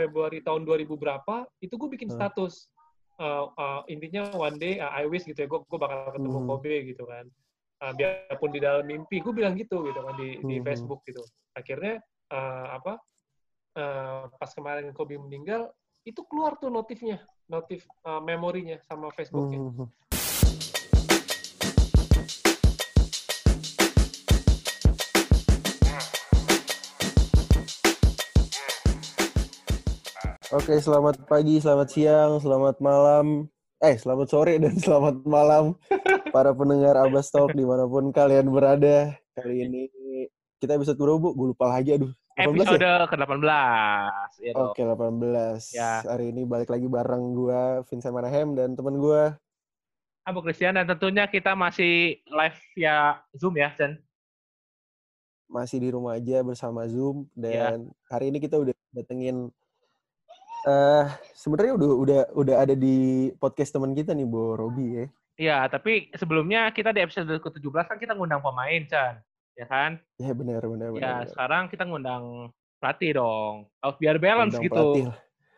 Februari tahun 2000 berapa itu gue bikin Hmm. status Uh, uh, intinya one day uh, I wish gitu ya gue gue bakal ketemu Hmm. Kobe gitu kan Uh, biarpun di dalam mimpi gue bilang gitu gitu kan di di Hmm. Facebook gitu akhirnya uh, apa uh, pas kemarin Kobe meninggal itu keluar tuh notifnya notif uh, memorinya sama Facebooknya Hmm. Oke, selamat pagi, selamat siang, selamat malam, eh selamat sore dan selamat malam para pendengar Abbas Talk di mana pun kalian berada. Kali ini kita berapa, Bu? Gue lupa lagi, aduh. 18 Episode ya? ke-18. Ya. Oke, 18. Ya. Hari ini balik lagi bareng gua Vincent Manahem dan teman gua Abu Christian dan tentunya kita masih live via Zoom ya, Chen. masih di rumah aja bersama Zoom Ya. dan hari ini kita udah datengin eh sebenarnya udah udah udah ada di podcast teman kita nih Bo Robi ya. Iya, tapi sebelumnya kita di episode ke-17 kan kita ngundang pemain, Chan. Ya kan? Ya benar benar benar. Ya, benar. sekarang kita ngundang pelatih dong. Harus biar balance Undang gitu. Pelatih,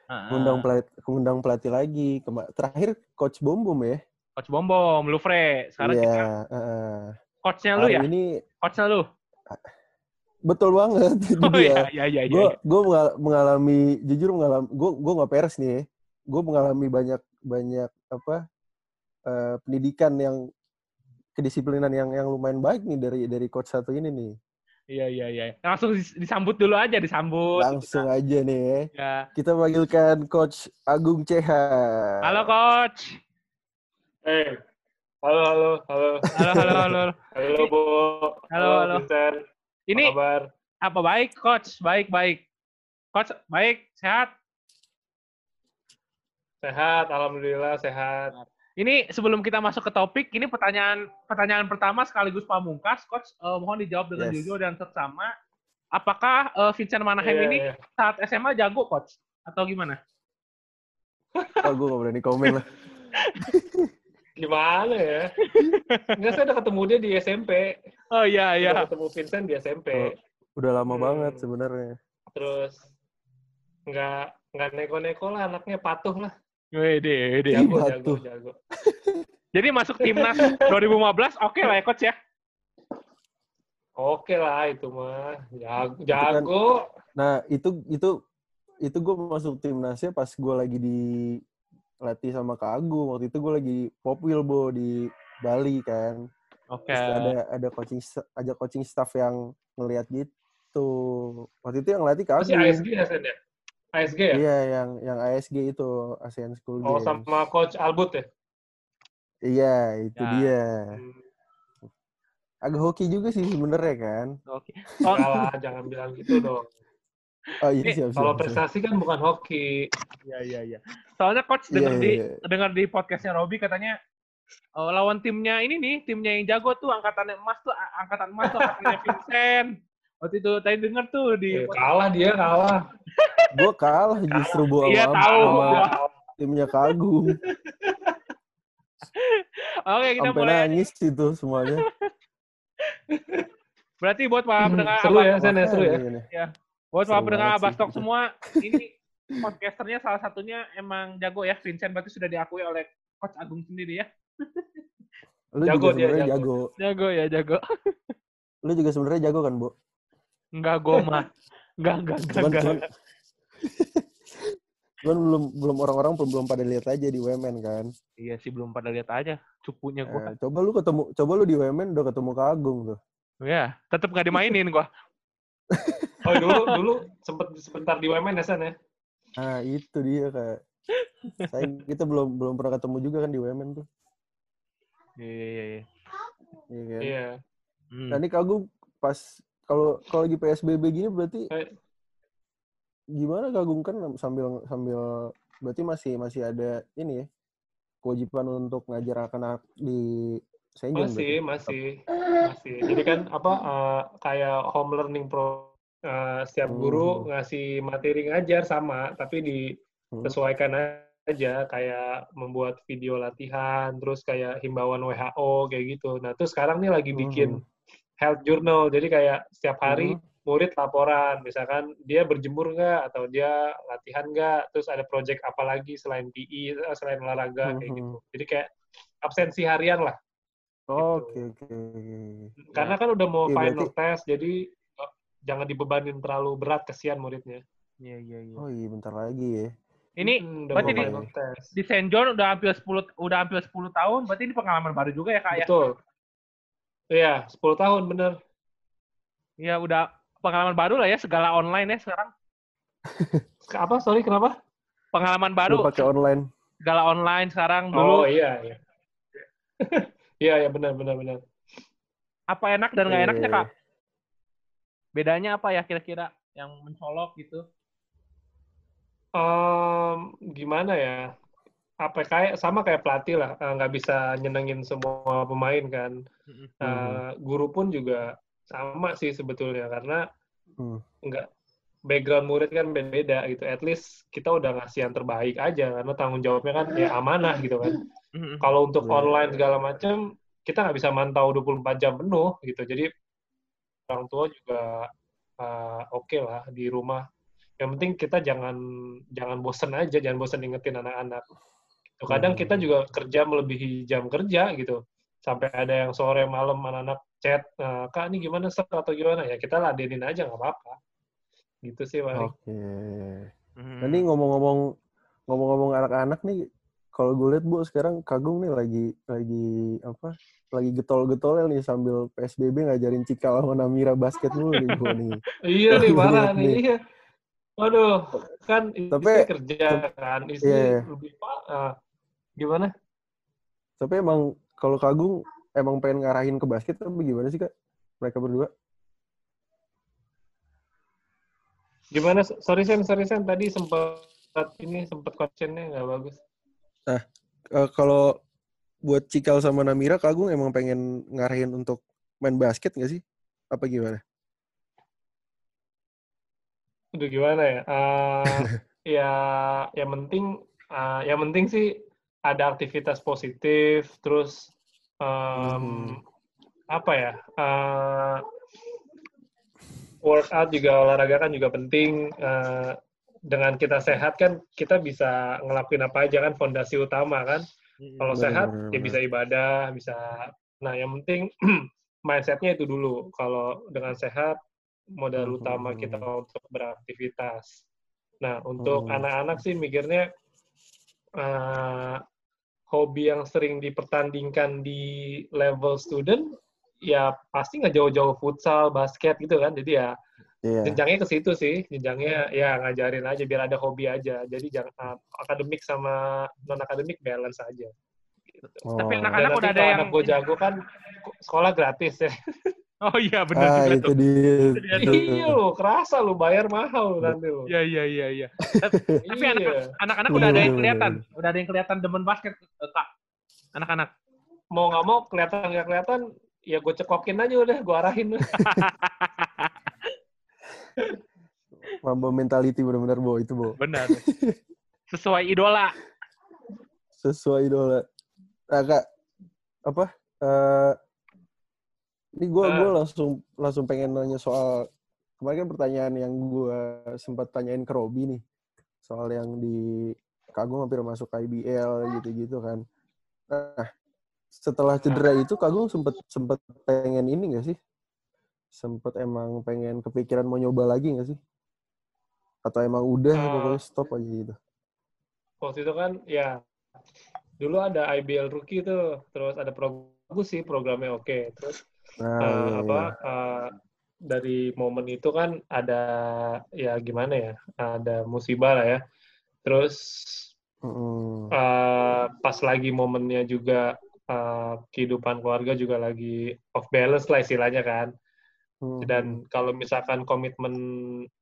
Heeh. undang pelatih, undang pelatih lagi. Kema- terakhir coach Bom Bom ya. Coach Bom Bom, Lufre. Sekarang Iya, kita heeh. coachnya lu ya? ini Coachnya lu? Betul banget itu Oh dia. iya, iya, iya. gue iya. gue mengalami jujur mengalami gue gue nggak peres nih ya. gue mengalami banyak banyak apa eh, pendidikan yang kedisiplinan yang yang lumayan baik nih dari dari coach satu ini nih Iya, iya, iya. Langsung dis- disambut dulu aja, disambut. langsung aja nih ya. Ya. kita panggilkan coach Agung CH Halo, Coach. Eh, halo halo halo Halo, halo, halo. halo Bo Halo, halo. Vincent Ini apa kabar apa baik, Coach? Baik, baik. Coach, baik, sehat. sehat alhamdulillah sehat Ini sebelum kita masuk ke topik, ini pertanyaan pertanyaan pertama sekaligus pamungkas, Coach. Eh, mohon dijawab dengan Yes. jujur dan seksama. Apakah eh, Vincent Manahem Iya, ini iya. saat SMA jago, Coach? Atau gimana? oh, gue gak berani komen lah gimana ya Enggak, saya udah ketemu dia di SMP Oh iya, iya. udah ketemu Vincent di SMP Oh. udah lama Hmm. banget sebenarnya terus nggak nggak neko-neko lah anaknya patuh lah Wede, wede. jago jago jago Jadi masuk timnas 2015, oke lah ya, Coach ya? oke lah itu mah jago kan- jago nah itu itu itu gue masuk timnasnya pas gue lagi di latih sama Kak Agung waktu itu gue lagi popwil bo di Bali kan Oke. Terus ada ada coaching ada coaching staff yang ngelihat gitu. Waktu itu yang latih Kak masih Agung. ASG ya Sen ya ASG ya Iya, yang yang ASG itu ASEAN School oh Games. sama coach Albut ya Iya, itu Ya. dia. Hmm, Agak hoki juga sih sebenarnya kan. Oke. Oh, jangan bilang gitu dong Oh iya Ini siap siap. kalau siap. prestasi kan bukan hoki Iya, iya, iya. Soalnya coach Iya, dengar iya, di iya. dengar di podcastnya Robi katanya oh, lawan timnya ini nih, timnya yang jago tuh angkatan emas tuh angkatan emas tuh angkatannya Vincent. Waktu itu tadi denger tuh di Eh, kalah dia kalah Gue kalah justru bu Iya, tahu. sama timnya Kak Agung. Oke, kita Sampai mulai. nangis itu semuanya. Berarti buat para pendengar seru ya Sen ya seru ya Makanya. buat para pendengar banget Abas sih. Talk semua, ini podcasternya salah satunya emang jago ya Vincent berarti sudah diakui oleh coach Agung sendiri ya. Lu Jago juga dia, sebenarnya jago. jago. Jago ya, jago. Lu juga sebenarnya jago kan, Bu? Enggak goma. Enggak, enggak, enggak, Cuman, enggak. cuman, cuman belum belum orang-orang belum belum pada lihat aja di WMN kan. Iya sih belum pada lihat aja cupunya gua. Eh, coba lu ketemu coba lu di WMN udah ketemu Kak Agung tuh. Ya, tetap nggak dimainin gua. oh dulu dulu sempet sebentar di WMN ya Sen ya Nah, itu dia Kak. Saya kita belum belum pernah ketemu juga kan di WMN tuh. Iya, iya, iya. Iya kan? iya Hmm. Nah, ini Kak Agung pas kalau kalau lagi PSBB gini berarti Eh. gimana Kak Agung kan sambil sambil berarti masih masih ada ini ya kewajiban untuk ngajar anak-anak di John masih berarti? masih masih jadi kan apa eh, kayak home learning pro eh, setiap guru Hmm. ngasih materi ngajar sama tapi Hmm. disesuaikan aja kayak membuat video latihan terus kayak himbauan WHO kayak gitu nah terus sekarang nih lagi bikin Hmm. health journal jadi kayak setiap hari murid laporan, misalkan dia berjemur nggak atau dia latihan nggak, terus ada project apa lagi selain PI, eh, selain olahraga kayak Mhm. gitu. Jadi kayak absensi harian lah. Oke oke. Karena kan udah mau Iya, final berarti- test, jadi jangan dibebanin terlalu berat, kesian muridnya. Iya, iya, iya. Oh iya bentar lagi ya. Ini Hmm, berarti di- test. di St. John udah hampir 10 udah hampir 10 tahun, berarti ini pengalaman baru juga ya, Kak ya? Betul. Iya, 10 tahun bener. Iya, udah pengalaman baru lah ya segala online ya sekarang. Apa? Sorry, kenapa? Pengalaman Baru baru pakai online. segala online sekarang Oh dulu iya, iya. Iya, iya benar, benar, benar. apa enak dan nggak Iya, enaknya, iya, Kak? Bedanya apa ya kira-kira yang mencolok gitu? Em, gimana ya? Apa kayak sama kayak pelatih lah, eh, nggak bisa nyenengin semua pemain kan. Mm-mm. Eh, guru pun juga sama sih sebetulnya karena Hmm. nggak background murid kan beda-beda gitu. At least kita udah ngasih yang terbaik aja karena tanggung jawabnya kan ya amanah gitu kan. Kalau untuk Iya. online segala macam kita nggak bisa mantau 24 jam penuh gitu. Jadi orang tua juga eh, oke lah di rumah. Yang penting kita jangan jangan bosen aja, jangan bosen ingetin anak-anak. Gitu. Kadang kita Hmm. juga kerja melebihi jam kerja gitu. Sampai ada yang sore malam anak-anak chat, "Eh, kak ini gimana ser atau gimana ya kita ladenin aja nggak apa-apa. Gitu sih paling. Oke. Mm. Nanti ngomong-ngomong ngomong-ngomong anak-anak nih, kalau gue lihat bu sekarang Kagung nih lagi lagi apa? Lagi getol-getolnya nih sambil PSBB ngajarin Cikal sama Namira basket mulu nih bu nih. Iya nih parah nih. nih. Iya. Waduh, kan istri Tapi- kerja kan, istri Iya. lebih pak. ah, gimana? Tapi emang kalau Kagung emang pengen ngarahin ke basket apa gimana sih kak? Mereka berdua? Gimana? Sorry Sen, sorry Sen. Tadi sempat ini sempat questionnya nggak bagus. Eh, kalau buat Cikal sama Namira, Kagung emang pengen ngarahin untuk main basket nggak sih? Apa gimana? Udah gimana ya? Ah, ya, yang penting, ah, yang penting sih ada aktivitas positif, terus em, Hmm. apa ya? ah, workout juga olahraga kan juga penting. eh, dengan kita sehat kan kita bisa ngelakuin apa aja kan fondasi utama kan. Kalau sehat ya bisa ibadah, bisa. Nah yang penting mindsetnya itu dulu. Kalau dengan sehat modal utama kita untuk beraktivitas. Nah untuk Hmm. anak-anak sih mikirnya eh, hobi yang sering dipertandingkan di level student ya pasti nggak jauh-jauh futsal, basket gitu kan. Jadi ya Iya. jenjangnya ke situ sih. Jenjangnya ya ngajarin aja biar ada hobi aja. Jadi jangan uh, akademik sama non akademik balance aja. Gitu. Tapi Oh. anak-anak udah ada yang anak gue jago kan sekolah gratis ya. Oh iya benar Ah, juga itu tuh. dia. Iya, Itu. iya lo, kerasa lo bayar mahal nanti lo. Iya iya iya iya. Tapi Iya. Anak-anak udah ada yang Bener, kelihatan, udah ada yang kelihatan demen basket, eh, Kak. Anak-anak. Mau nggak mau kelihatan nggak kelihatan, ya gue cekokin aja udah, gue arahin. Mamba mentality benar-benar Bo itu Bo. Benar. Sesuai idola. Sesuai idola. Nah, Kak, apa? eh ini gue gua langsung langsung pengen nanya soal kemarin kan pertanyaan yang gue sempat tanyain ke Robi nih soal yang di Kagung hampir masuk IBL gitu-gitu kan. Nah, setelah cedera itu Kagung sempet sempet pengen ini gak sih? Sempet emang pengen kepikiran mau nyoba lagi gak sih? Atau emang udah Ah. pokoknya stop aja gitu? Waktu itu kan, ya dulu ada IBL rookie tuh, terus ada pro bagus sih programnya oke. Terus Nah, eh, iya, apa eh, dari momen itu kan ada ya gimana ya ada musibah lah ya terus Mm-mm. eh, pas lagi momennya juga eh, kehidupan keluarga juga lagi off balance lah istilahnya kan Mm-mm. dan kalau misalkan komitmen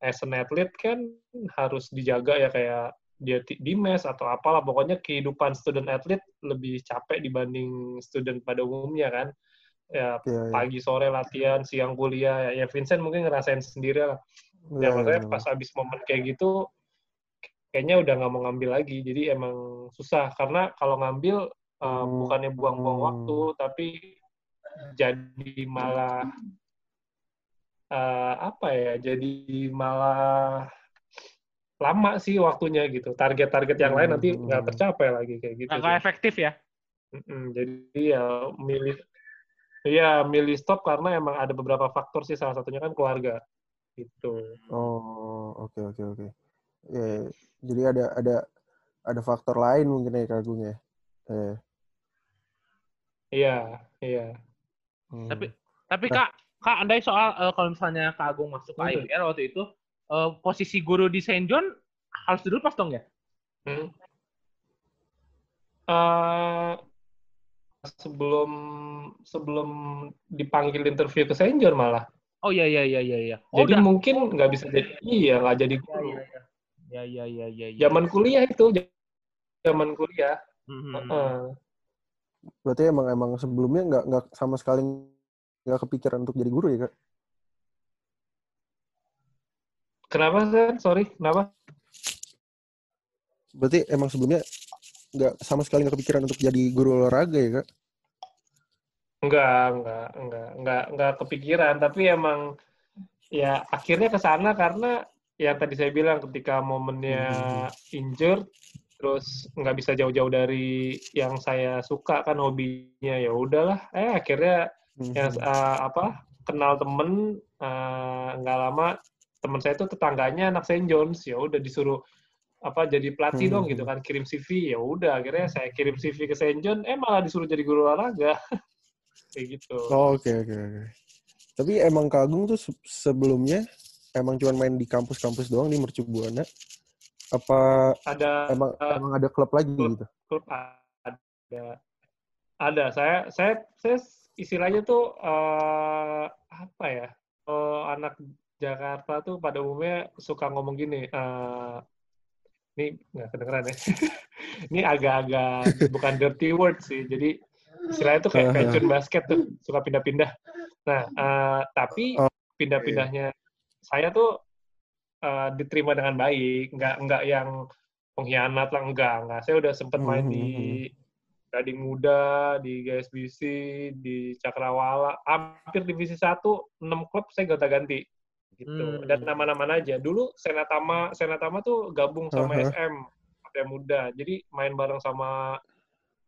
as an athlete kan harus dijaga ya kayak dia di mes atau apalah pokoknya kehidupan student athlete lebih capek dibanding student pada umumnya kan ya Iya, iya. pagi sore latihan siang kuliah ya Vincent mungkin ngerasain sendiri lah Iya, ya maksudnya iya. pas habis momen kayak gitu kayaknya udah nggak mau ngambil lagi jadi emang susah karena kalau ngambil uh, Hmm. bukannya buang-buang waktu tapi jadi malah eh, apa ya? Jadi malah lama sih waktunya gitu. Target-target yang lain nanti nggak Hmm. tercapai lagi kayak gitu. Nggak nggak efektif ya? Mm-mm, jadi ya milih Iya, milih stop karena emang ada beberapa faktor sih, salah satunya kan keluarga. Gitu. Oh, oke oke oke. Ya, jadi ada ada ada faktor lain mungkin ya Kak Agung ya. Eh, Iya, iya. hmm. Tapi tapi Nah. Kak, Kak andai soal eh, kalau misalnya Kak Agung masuk ke Hmm. IBL waktu itu, eh, posisi guru di Saint John harus dilepas dong ya? Hmm. Eh, sebelum sebelum dipanggil interview ke Saint John malah. Oh iya iya iya iya iya. Oh, jadi udah. mungkin nggak bisa jadi, iya nggak jadi Iya guru. iya iya. Iya iya iya iya. iya. Zaman kuliah itu, zaman kuliah. Mhm. Heeh. berarti emang emang sebelumnya nggak nggak sama sekali nggak kepikiran untuk jadi guru ya kak? Kenapa kan? Sorry, kenapa? Berarti emang sebelumnya nggak sama sekali nggak kepikiran untuk jadi guru olahraga ya kak? Enggak, enggak, enggak, enggak, enggak kepikiran. Tapi emang ya akhirnya ke sana karena yang tadi saya bilang ketika momennya injured, terus nggak bisa jauh-jauh dari yang saya suka kan hobinya ya udahlah. Eh akhirnya Hmm. Yang eh, apa kenal temen eh, nggak lama teman saya itu tetangganya anak Saint John's ya udah disuruh apa jadi pelatih Hmm. dong gitu kan kirim CV ya udah akhirnya saya kirim CV ke Saint John eh malah disuruh jadi guru olahraga kayak gitu Oh, Oke oke oke. Tapi emang Kak Agung tuh se- sebelumnya emang cuma main di kampus-kampus doang di Mercu Buana? Apa ada emang Eh, emang ada klub lagi klub. gitu? klub ada ada saya saya saya istilahnya tuh eh, apa ya kalau anak Jakarta tuh pada umumnya suka ngomong gini eh, ini nggak kedengeran ya. Ini agak-agak bukan dirty word sih jadi istilahnya tuh kayak pensiun basket tuh suka pindah-pindah. Nah eh, tapi Oh, pindah-pindahnya saya tuh eh, diterima dengan baik nggak nggak yang pengkhianat lah enggak enggak saya udah sempet main Mhm, di Gading Muda, di GSBC, di Cakrawala, hampir divisi 1, 6 klub saya gonta-ganti. Gitu. Hmm. Dan nama-nama aja. Dulu Senatama, Senatama tuh gabung sama Aha. SM, Satria Muda. Jadi main bareng sama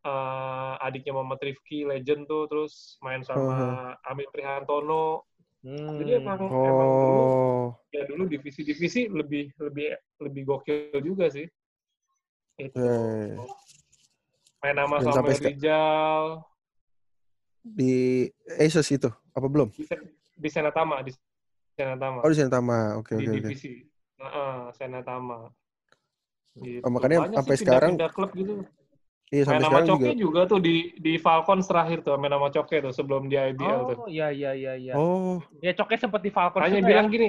eh, adiknya Muhammad Rifki, legend tuh, terus main sama Amin Prihantono. Hmm. Jadi emang, emang dulu, Oh, ya dulu divisi-divisi lebih lebih lebih gokil juga sih. Itu. ya. Main nama Dan seka- Rijal, di Asus itu apa belum? di, Sen- di Senatama di Senatama Oh di Sentama. Oke di oke oke. divisi Heeh, Senatama gitu. Oh, makanya Banyak sampai sih sekarang- pindah-pindah klub gitu Iya main sampai nama sekarang Coke juga. juga. tuh di di Falcons terakhir tuh main nama Coke tuh sebelum di IBL tuh Oh iya iya iya iya. Oh, Ya Coke sempat di Falcons tanya juga bilang ya. gini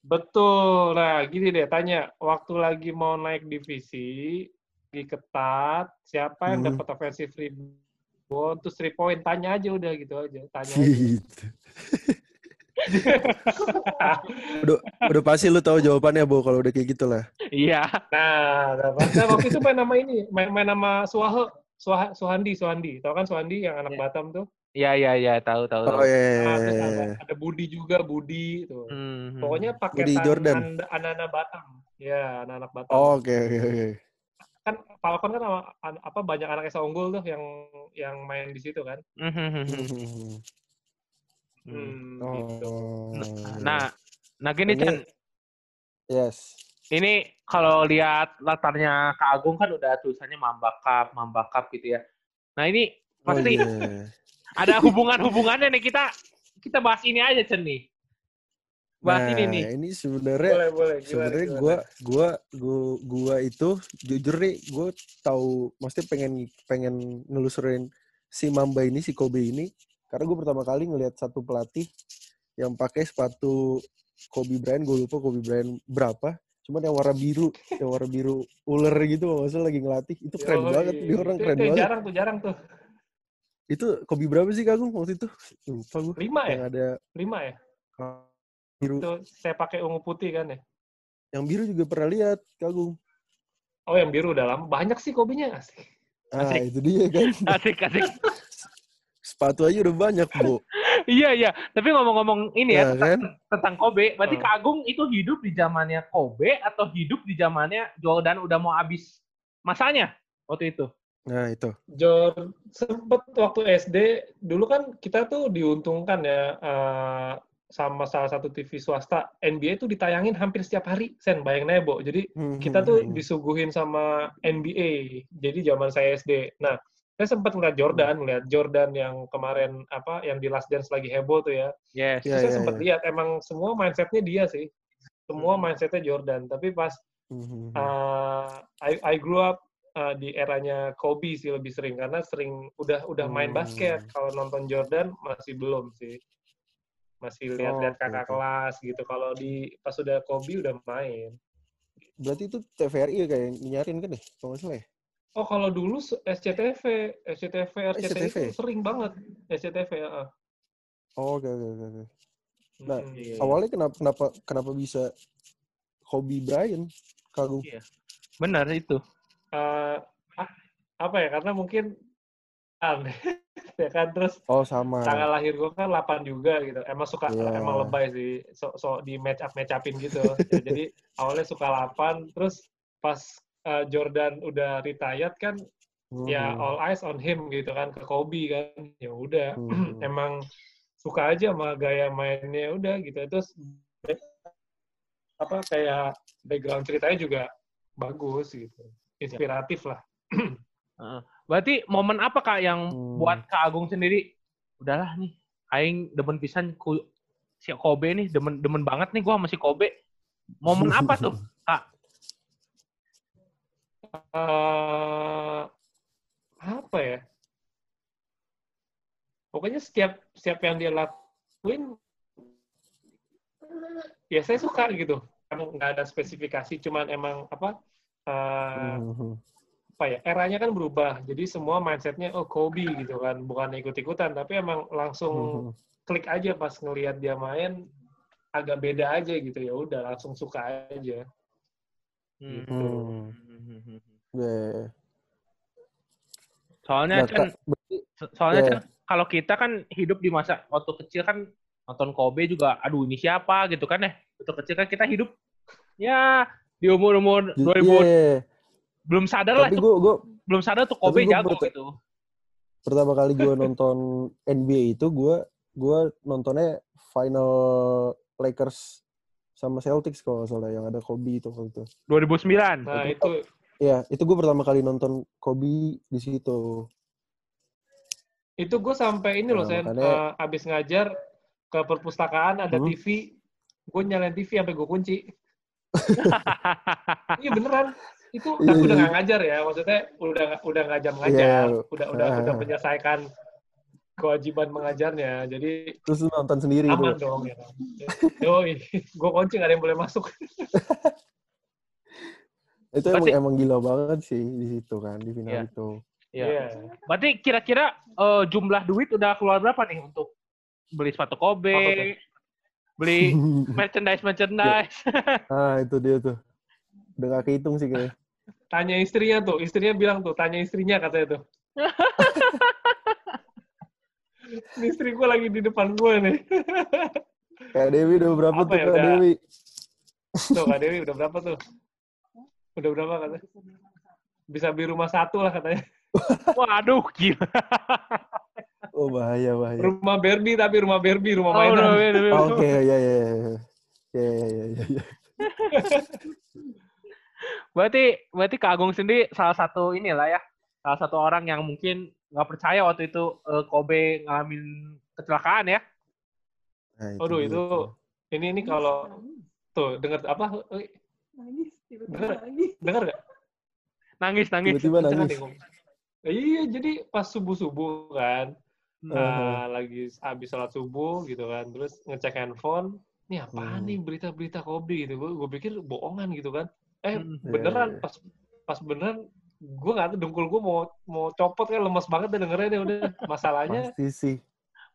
betul nah gini deh tanya waktu lagi mau naik divisi lagi ketat siapa yang Hmm. dapat offensive rebound terus three point tanya aja udah gitu aja tanya aja. gitu. udah udah pasti lu tahu jawabannya bu kalau udah kayak gitu lah. Iya. Nah, dapat. Nah, waktu itu main nama ini, main, main nama Suahe, Suha, Suhandi, Suhandi. Tahu kan Suhandi yang anak Iya. Batam tuh? Iya iya iya tahu tahu. Oh tahu. iya. Nah, iya, ada, iya. ada Budi juga, Budi tuh. Hmm. Pokoknya paketan Jordan. an- anak-anak Batam. Ya, anak-anak Batam. Oh, Oke oke oke. Kan Falcon kan sama- apa banyak anak Esa Unggul tuh yang yang main di situ kan. Hmm. Hmm, Oh. gitu. Nah, nah gini Ini- Chan, Yes. ini kalau lihat latarnya Kak Agung kan udah tulisannya Mamba Cup, Mamba Cup gitu ya. Nah ini Oh, pasti iya. ada hubungan-hubungannya nih kita kita bahas ini aja Chen nih. Bahas nah, ini nih. ini sebenarnya Boleh, boleh. Gimana, sebenarnya gimana? gua gua gua gua itu jujur nih gue tahu maksudnya pengen pengen nelusurin si Mamba ini si Kobe ini karena gue pertama kali ngelihat satu pelatih yang pakai sepatu Kobe Bryant gue lupa Kobe Bryant berapa cuman yang warna biru yang warna biru ular gitu maksudnya lagi ngelatih itu keren Yoi. banget dia orang Itu- keren itu banget Jarang tuh, jarang tuh. itu Kobe berapa sih Kagum waktu itu lupa gue Lima ya? yang ada Lima ya? Biru Itu saya pakai ungu putih kan ya? yang biru juga pernah lihat Kagum Oh, yang biru udah lama. Banyak sih kobinya. Asik. ah Asik. itu dia kan Asik asik. sepatu aja udah banyak bu Iya iya, tapi ngomong-ngomong ini ya, Ya, tentang, kan? tentang Kobe, berarti Hmm. Kak Agung itu hidup di zamannya Kobe atau hidup di zamannya Jordan udah mau habis masanya waktu itu? Nah, itu. Jor sempet waktu SD dulu kan kita tuh diuntungkan ya eh, sama salah satu TV swasta NBA tuh ditayangin hampir setiap hari sen bayang nebo jadi kita tuh disuguhin sama NBA jadi zaman saya SD nah saya sempat ngeliat Jordan ngeliat Jordan yang kemarin apa yang di Last Dance lagi heboh tuh ya Yes. Iya, Terus saya iya, sempat iya. lihat emang semua mindsetnya dia sih semua Hmm. mindsetnya Jordan tapi pas uh, I, I grew up uh, di eranya Kobe sih lebih sering karena sering udah udah main Hmm. basket. Kalau nonton Jordan masih belum sih. Masih lihat-lihat oke, kakak kelas gitu. Kalau di pas udah Kobe udah main. Berarti itu TVRI ya kayak nyarin kan ya? Kalau salah ya? Oh kalau dulu SCTV, SCTV, RCTI SCTV? itu sering banget SCTV. ya. Oh, oke, oke, oke. Nah, Mm. Awalnya kenapa kenapa kenapa bisa Kobe Bryant kagum? Benar itu. Uh, apa ya? Karena mungkin aneh ya kan terus Oh, sama. tanggal lahir gue kan 8 juga gitu. Emang suka Iya. emang lebay sih. So, so di match up match upin gitu. Ya, jadi awalnya suka 8 terus pas uh, Jordan udah retired kan ya Mhm. all eyes on him gitu kan ke Kobe kan. Ya udah Mhm. emang suka aja sama gaya mainnya udah gitu. Terus apa kayak background ceritanya juga bagus gitu. Inspiratif lah. Berarti momen apa Kak yang Hmm. buat Kak Agung sendiri udahlah nih aing demen pisan ku si Kobe nih demen demen banget nih gua sama si Kobe. Momen apa tuh? eh apa ya? Pokoknya setiap setiap yang dia lakuin, ya saya suka gitu. Emang nggak ada spesifikasi, cuman emang apa? eh, Mhm. Apa ya? Eranya kan berubah, jadi semua mindsetnya oh Kobe gitu kan, bukan ikut-ikutan, tapi emang langsung klik aja pas ngelihat dia main agak beda aja gitu ya udah langsung suka aja. Hmm. Hmm. Ya, ya, ya. Soalnya Nah, kan soalnya Iya. kan kalau kita kan hidup di masa waktu kecil kan nonton Kobe juga aduh ini siapa gitu kan ya. Waktu kecil kan kita hidup ya di umur-umur 2000 Iya, belum sadar lah tapi itu gue gue belum sadar tuh Kobe gua jago berta- gitu. pertama kali gue nonton NBA itu gue gue nontonnya final Lakers sama Celtics kalau nggak salah yang ada Kobe itu waktu itu. 2009. Nah Itu- itu Iya, itu gue pertama kali nonton Kobe di situ. Itu gue sampai ini loh, Nah, Sen, makanya- eh, abis ngajar ke perpustakaan ada Hmm. TV, gue nyalain TV sampai gue kunci. iya beneran. Itu Iya, tapi udah iya. nggak ngajar ya, maksudnya udah udah nggak jam ngajar, Iya. udah udah Ah. udah menyelesaikan kewajiban mengajarnya, jadi Terus nonton sendiri aman itu. dong. Ya. Yoi, gue kunci nggak ada yang boleh masuk. Itu emang, Berarti- emang gila banget sih di situ kan di final Iya. itu. Iya. Iya. Berarti kira-kira eh, jumlah duit udah keluar berapa nih untuk beli sepatu Kobe, tuh? beli merchandise merchandise. ah itu dia tuh. Udah gak kehitung sih kayaknya. Tanya istrinya tuh, istrinya bilang tuh, tanya istrinya katanya tuh. Ini istri gue lagi di depan gue nih. Kak Dewi udah berapa Apa tuh ya, Kak udah- Dewi? Tuh Kak Dewi udah berapa tuh? Udah berapa katanya? Bisa beli rumah satu lah katanya. Waduh, gila. Oh bahaya bahaya. Rumah Barbie tapi rumah Barbie, rumah Oh, mainan. Oh, Oke ya ya ya. Ya ya ya ya. Berarti berarti Kak Agung sendiri salah satu inilah ya, salah satu orang yang mungkin nggak percaya waktu itu eh, Kobe ngalamin kecelakaan ya. Nah, Aduh dia itu tuh. ini ini kalau tuh dengar apa? Nangis tiba-tiba Bener. nangis Dengar gak? Nangis nangis. Tiba-tiba nangis. Iya, jadi pas subuh-subuh kan, Hmm. eh, lagi habis sholat subuh gitu kan, terus ngecek handphone, nih apaan Hmm. nih berita-berita Kobe gitu, gue pikir bohongan gitu kan, eh Hmm. beneran Iya, iya. pas pas beneran gue nggak tahu dengkul gue mau mau copot kan lemes banget deh dengernya deh udah masalahnya Pasti sih.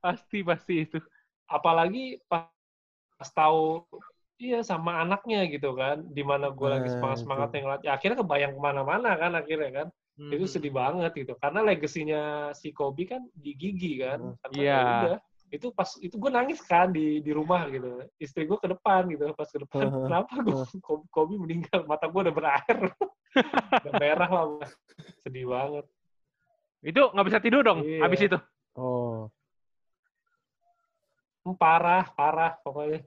Pasti pasti itu. apalagi pas, pas tahu iya sama anaknya gitu kan di mana gue lagi Nah, semangat semangat yang ya akhirnya kebayang ke mana-mana kan akhirnya kan Hmm. itu sedih banget gitu karena legasinya si Kobe kan di gigi kan Hmm. Iya. Itu pas itu gue nangis kan di di rumah gitu istri gue ke depan gitu pas ke depan Heeh. kenapa gue Kobe meninggal mata gue udah berair udah merah lah Mas. sedih banget Itu nggak bisa tidur dong Iya. habis itu. Oh. Hmm, parah parah pokoknya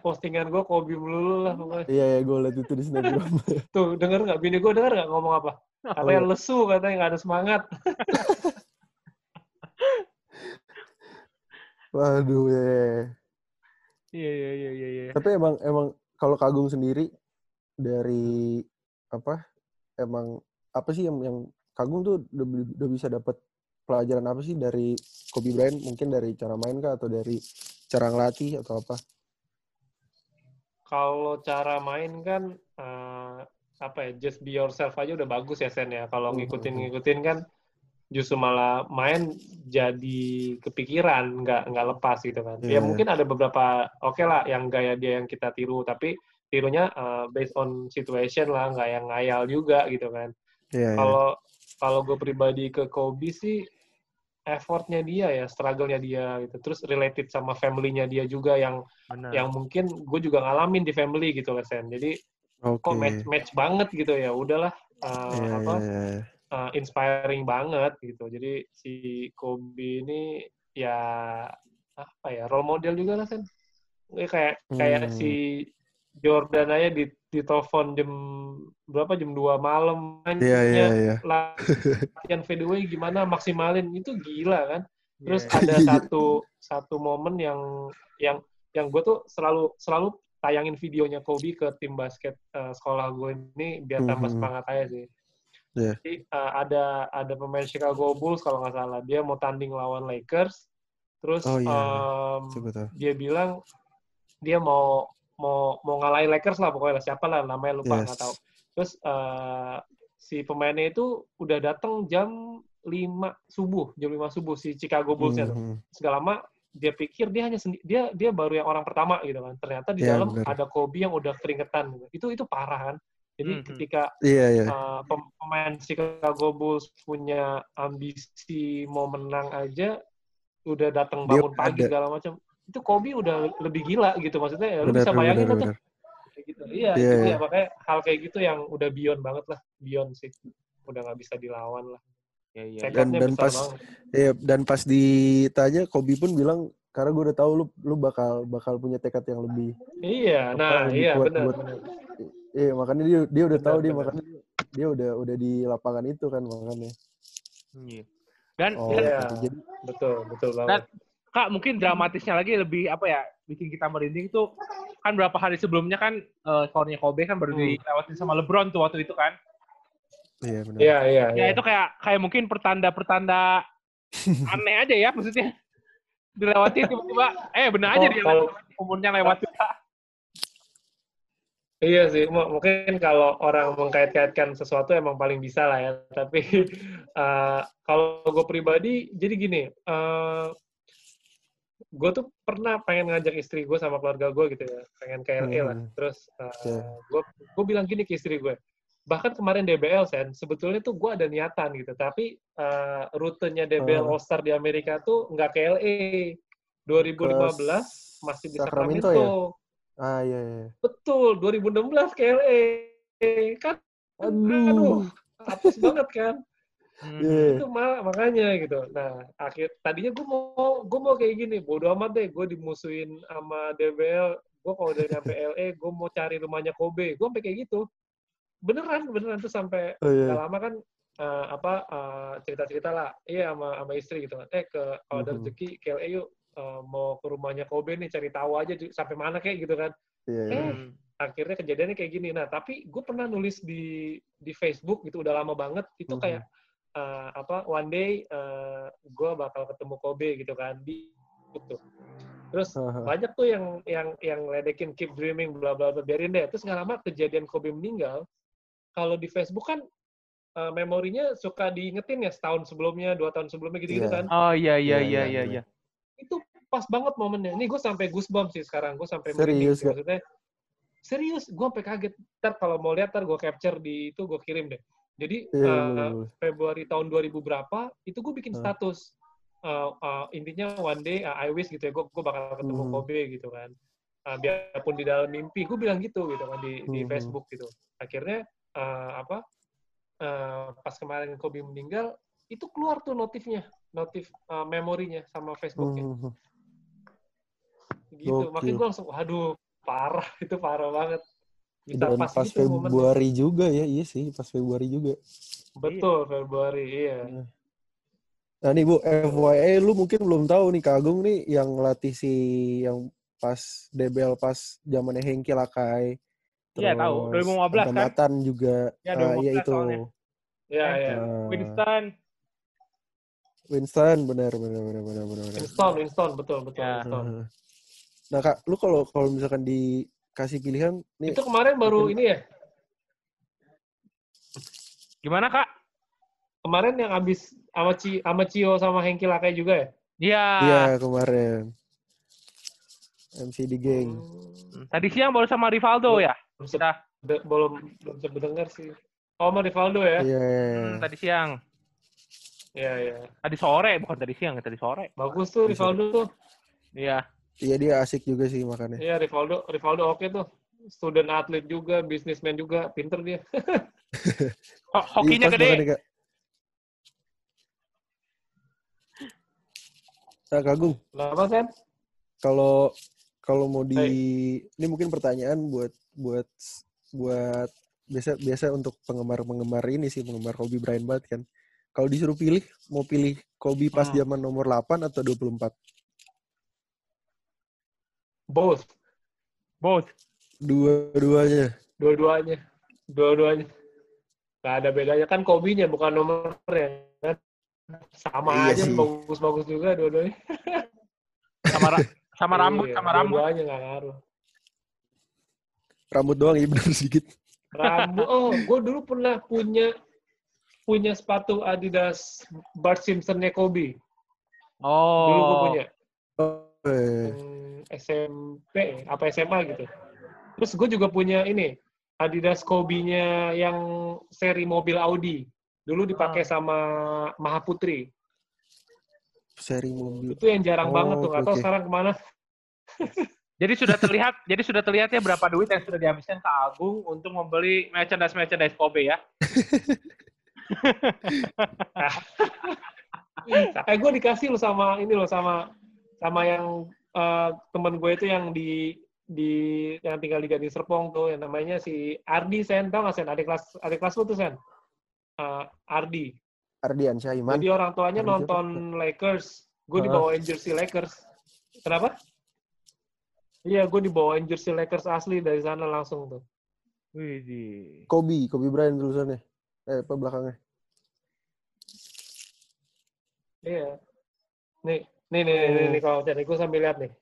postingan gue Kobe melulu lah pokoknya Iya ya gue liat itu di snapgram. tuh denger nggak bini gue denger nggak ngomong apa katanya lesu katanya nggak ada semangat Waduh ya. ya, ya. Iya iya iya iya. iya. Tapi emang emang kalau Kagung sendiri dari apa? Emang apa sih yang yang Kagung tuh udah, udah bisa dapat pelajaran apa sih dari Kobe Bryant? Mungkin dari cara main kah atau dari cara ngelatih atau apa? kalau cara main kan eh, apa ya just be yourself aja udah bagus ya Sen ya kalau Mhm. ngikutin ngikutin kan justru malah main jadi kepikiran nggak nggak lepas gitu kan ya Iya. mungkin ada beberapa oke lah yang gaya dia yang kita tiru tapi tirunya eh, based on situation lah nggak yang ngayal juga gitu kan Iya. iya. kalau kalau gue pribadi ke Kobe sih effortnya dia ya struggle-nya dia gitu terus related sama family-nya dia juga yang Benar. yang mungkin gue juga ngalamin di family gitu lah Sen jadi Oke. kok match match banget gitu ya udahlah uh, Iya, apa iya, iya. Uh, inspiring banget gitu jadi si Kobe ini ya apa ya role model juga lah Sen Ini kayak kayak Hmm. si Jordan aja di di telepon jam berapa jam 2 malam iya mainnya iya. latihan fadeaway gimana maksimalin itu gila kan terus Iya. ada satu satu momen yang yang yang gue tuh selalu selalu tayangin videonya Kobe ke tim basket eh, sekolah gue ini biar tambah Mhm. semangat aja sih. Iya. Jadi eh, ada ada pemain Chicago Bulls kalau nggak salah dia mau tanding lawan Lakers, terus Oh, iya. em, Coba tahu. dia bilang dia mau mau mau ngalahin Lakers lah pokoknya lah siapa lah namanya lupa Yes. nggak tahu. Terus eh, si pemainnya itu udah datang jam 5 subuh, jam 5 subuh si Chicago Bulls-nya tuh. Mhm. Segala lama dia pikir dia hanya sendi- dia dia baru yang orang pertama gitu kan. Ternyata di Iya, dalam benar. ada Kobe yang udah keringetan gitu. Itu itu parah kan. Jadi Mhm. ketika Iya iya. uh, pem- pemain Chicago Bulls punya ambisi mau menang aja udah datang Dia bangun pagi ada. segala macam itu Kobe udah lebih gila gitu maksudnya ya, lu bisa bayangin benar. benar. kayak gitu iya Iya, itu iya. ya makanya hal kayak gitu yang udah beyond banget lah beyond sih udah nggak bisa dilawan lah Iya iya. Dan- dan pas- banget Iya, dan pas ditanya Kobe pun bilang karena gue udah tahu lu lu bakal bakal punya tekad yang lebih iya apa, nah lebih iya kuat benar buat- benar. Iya, makanya dia dia udah Benar, tahu dia benar. makanya dia udah udah di lapangan itu kan makanya. Iya. Dan, Oh, dan Iya. gitu. jadi betul betul Dan banget Kak, mungkin dramatisnya lagi lebih apa ya, bikin kita merinding tuh kan berapa hari sebelumnya kan eh skornya Kobe kan baru Hmm. dilewatin sama LeBron tuh waktu itu kan. iya benar. iya iya Ya iya. itu kayak kayak mungkin pertanda-pertanda aneh aja ya maksudnya. Dilewati tiba-tiba eh benar aja Oh, dia kalau- umurnya lewat juga. Iya sih, mu- mungkin kalau orang mengkait-kaitkan sesuatu emang paling bisa lah ya. Tapi eh, kalau gue pribadi, jadi gini, eh gue tuh pernah pengen ngajak istri gue sama keluarga gue gitu ya, pengen ke LA lah. Hmm. Terus Oke. gue gue bilang gini ke istri gue, bahkan kemarin DBL sen, sebetulnya tuh gue ada niatan gitu, tapi eh, rutenya DBL Oh. All Star di Amerika tuh nggak ke LA. 2015 masih di Sacramento Sacramento. ya? Ah iya iya. Betul, 2016 ke LA. Kan, Aduh. aduh, hapus banget kan. Hmm. Iya. Itu mah, makanya gitu. Nah, akhir tadinya gue mau gue mau kayak gini, bodo amat deh, gue dimusuhin sama DBL. Gue kalau udah nyampe LA, gue mau cari rumahnya Kobe. Gue sampai kayak gitu. Beneran, beneran tuh sampai Oh iya. gak lama kan eh, apa eh, cerita-cerita lah, iya sama sama istri gitu kan. Eh ke kalau ada Mhm. rezeki ke LA yuk eh, mau ke rumahnya Kobe nih cari tahu aja sampai mana kayak gitu kan. Iya. iya. Eh, Hmm. akhirnya kejadiannya kayak gini. Nah, tapi gue pernah nulis di di Facebook gitu udah lama banget itu kayak eh, apa one day gue bakal ketemu Kobe gitu kan di itu. Terus banyak tuh yang yang yang ledekin keep dreaming bla bla bla biarin deh. Terus nggak lama kejadian Kobe meninggal. Kalau di Facebook kan eh, memorinya suka diingetin ya setahun sebelumnya, dua tahun sebelumnya gitu-gitu Iya. kan. Oh iya Iya, iya iya, iya iya. iya. Itu pas banget momennya. Ini gue sampai goosebumps sih sekarang. Gue sampai Serius, merinding. Kak? maksudnya. Serius, gue sampai kaget. Ntar kalau mau lihat, ntar gue capture di itu gue kirim deh. Jadi boleh, boleh. Februari tahun 2000 berapa, itu gue bikin status. uh, uh, intinya one day uh, I wish gitu ya gue gue bakal ketemu Hmm. Kobe gitu kan uh, biarpun di dalam mimpi gue bilang gitu gitu kan di di Hmm. Facebook gitu akhirnya uh, apa uh, pas kemarin Kobe meninggal itu keluar tuh notifnya notif uh, memorinya sama Facebooknya Hmm. gitu makanya Gokil. gue langsung waduh parah itu parah banget bisa Dan pas, pas gitu momennya. Februari juga ya, iya sih, pas Februari juga. betul Februari iya Nah nih Bu, FYI lu mungkin belum tahu nih Kak Agung nih yang ngelatih si yang pas DBL pas zamannya Hengki Lakai. Iya, tahu. 2015 kan? Matan juga. Ya, iya 2015 itu. soalnya. iya iya Ah, Winston. Winston benar benar benar benar benar. benar. Winston Winston betul betul Ya. Winston Ah. Nah Kak, lu kalau kalau misalkan dikasih pilihan nih itu kemarin baru mungkin- ini ya Gimana, Kak? kemarin yang abis sama Ci, sama Cio sama Hengki Lakai juga ya? Iya. Iya kemarin. MCD Gang. Hmm, Tadi siang baru sama Rivaldo ya? belum sempet, Kita. belum belum sempet denger sih. Oh, sama Rivaldo ya? Iya. Hmm, tadi siang. Iya, iya. Tadi sore, bukan tadi siang, tadi sore. Bagus tuh. Rivaldo tuh. Iya. Iya dia asik juga sih makanya. Iya, Rivaldo, Rivaldo oke tuh. Student atlet juga, bisnismen juga, pinter dia. Ho- hokinya Iya, gede. makanya, Kak. Nah, Kak Agung, Kenapa, Sen? kalau kalau mau di Hai. ini mungkin pertanyaan buat buat buat biasa biasa untuk penggemar-penggemar ini sih penggemar Kobe Bryant banget kan. Kalau disuruh pilih mau pilih Kobe pas Hmm. zaman nomor 8 atau 24? Both. Both. Dua-duanya. Dua-duanya. Dua-duanya. Gak ada bedanya. Kan Kobe-nya bukan nomor ya. Kan? Sama Iya aja, bagus-bagus juga dua-duanya. Sama ra- sama rambut, Iya, sama rambut. Dua-duanya nggak ngaruh. Rambut doang ya bener sedikit. Rambut. Oh, gue dulu pernah punya punya sepatu Adidas Bart Simpson-nya Kobe. Oh. Dulu gue punya. Oh, eh. Hmm, SMP apa SMA gitu. Terus gue juga punya ini Adidas Kobe-nya yang seri mobil Audi. Dulu dipakai sama Mahaputri. seri mobil. Itu yang jarang Oh, banget tuh. Gak oke, tau oke. sekarang ke mana. Jadi sudah terlihat, jadi sudah terlihat ya berapa duit yang sudah dihabiskan ke Agung untuk membeli merchandise merchandise Kobe ya. eh gue dikasih lo sama ini lo sama sama yang eh, temen gue itu yang di di yang tinggal di Gading Serpong tuh yang namanya si Ardi Sen. Tau gak Sen? Adik kelas adik kelas lu tuh Sen? Eh, Ardi. Ardian Syaiman. jadi orang tuanya Ardi nonton Lakers. Gue Hah? dibawain jersey Lakers. Kenapa? Iya gue dibawain jersey Lakers asli dari sana langsung tuh. Wih, di- Kobe, Kobe Bryant tulisannya. Eh, apa belakangnya? iya nih nih nih nih, nih, nih kalau Sen gue sambil lihat nih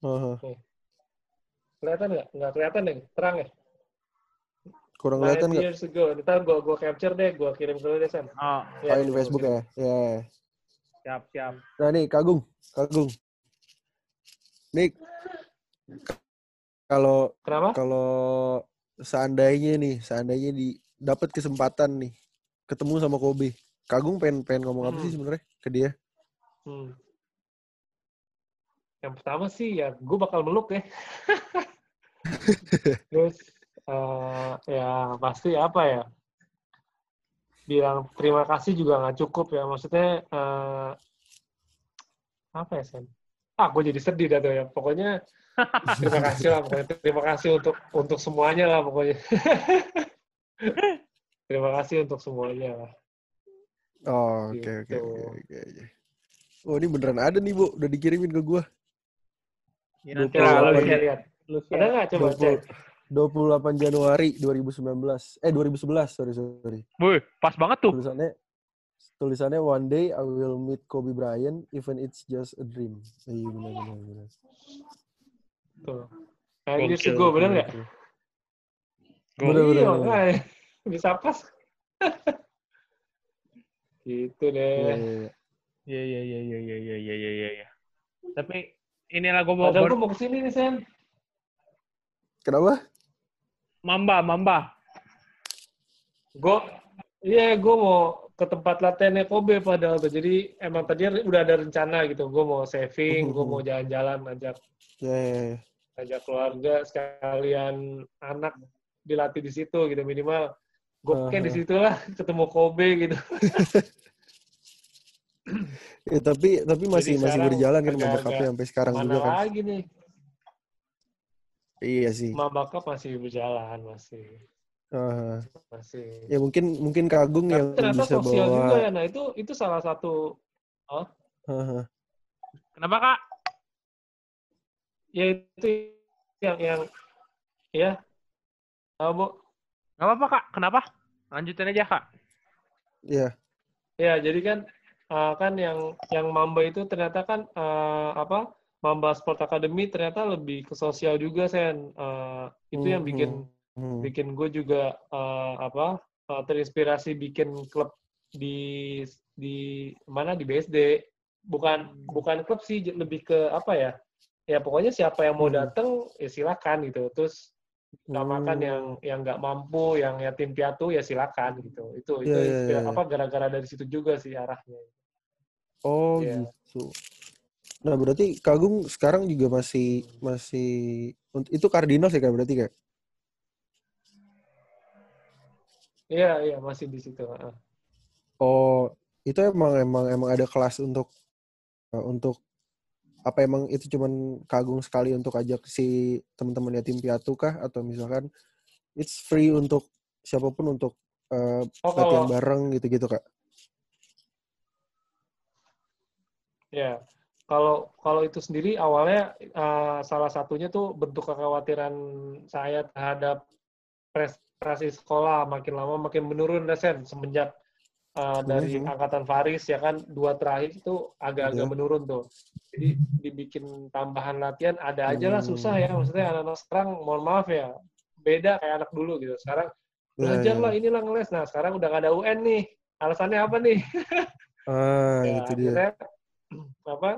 Aha. kelihatan nggak nggak kelihatan deh terang ya Kurang Nine kelihatan nggak? years ago. Ntar gue gua capture deh, gue kirim ke lu deh, Sam. Oh, Oh, di Facebook ya? Ya. siap, siap. Nah nih, Kagung. Kagung. Nih, kalau Kenapa? kalau seandainya nih, seandainya di dapat kesempatan nih ketemu sama Kobe, Kagung pengen pengen ngomong apa sih Hmm. sebenarnya ke dia? Hmm. Yang pertama sih ya, gue bakal meluk ya. Terus eh, ya pasti apa ya? Bilang terima kasih juga nggak cukup ya. Maksudnya eh, apa ya, Sam? Ah, gue jadi sedih dah tuh ya. Pokoknya terima kasih lah. Pokoknya terima kasih untuk untuk semuanya lah pokoknya. terima kasih untuk semuanya. Oh, oke oke Gitu. oke oke. oke. Oh, ini beneran ada nih, Bu. Udah dikirimin ke gua. Ya, nanti lah, lu share. lihat. Lu Ada nggak coba 20 cek? 28 Januari 2019. Eh 2011, sorry sorry. Wih, pas banget tuh. Tulisannya tulisannya one day I will meet Kobe Bryant even it's just a dream. Iya benar benar benar. Tuh. Years Gokil. ago, bener bener, Iya, bener. makanya. Bisa pas. gitu deh. iya, iya. Iya, iya, iya, iya, iya, iya, iya, iya. Tapi inilah gue mau Padahal gue mau ke sini nih, Sen. Kenapa? Mamba, Mamba. Gue, iya gue mau ke tempat latihannya Kobe padahal tuh. Jadi emang tadi udah ada rencana gitu. Gue mau saving, gue mau jalan-jalan, ajak Ya, ya, ya. ajak keluarga sekalian anak dilatih di situ gitu minimal. Gue kayak di situ lah ketemu Kobe gitu. Ya, tapi tapi masih Jadi masih berjalan kan agak-agak Cup-nya sampai sekarang Mana juga kan. lagi nih? Iya sih. Mamba Cup masih berjalan masih Ah, masih. ya mungkin mungkin Kagung Tapi yang ternyata bisa sosial bawa juga ya. Nah itu itu salah satu Ah, ah. Kenapa kak? ya itu yang yang ya Ah, bu Gak apa-apa kak. Kenapa? Lanjutin aja kak. Iya. ya jadi kan ah, kan yang yang Mamba itu ternyata kan ah, apa Mamba Sport Academy ternyata lebih ke sosial juga sen Ah, itu yang bikin Hmm. bikin gue juga eh, apa eh, terinspirasi bikin klub di di mana di BSD bukan bukan klub sih lebih ke apa ya ya pokoknya siapa yang mau Hmm. datang ya silakan gitu terus namakan Hmm. yang yang nggak mampu yang yatim piatu ya silakan gitu itu itu Iya, iya, inspira- iya. apa gara-gara dari situ juga sih arahnya Oh Iya. gitu. Nah berarti Kagung sekarang juga masih masih itu Cardinals ya kak berarti kak? iya iya masih di situ. Oh itu emang emang emang ada kelas untuk eh, untuk apa emang itu cuman Kagung sekali untuk ajak si teman-teman yatim piatu kah atau misalkan it's free untuk siapa pun untuk eh, oh latihan kalau bareng gitu-gitu kak? Ya, kalau kalau itu sendiri awalnya eh, salah satunya tuh bentuk kekhawatiran saya terhadap prestasi sekolah makin lama makin menurun Desen semenjak eh, dari Mhm. angkatan Faris ya kan dua terakhir itu agak-agak Iya. menurun tuh. Jadi dibikin tambahan latihan ada aja lah susah ya Hmm. maksudnya anak-anak sekarang mohon maaf ya beda kayak anak dulu gitu. Sekarang Ya, belajar ya. lah inilah ngeles. Nah sekarang udah gak ada UN nih. Alasannya apa nih? Ah ya itu dia. akhirnya apa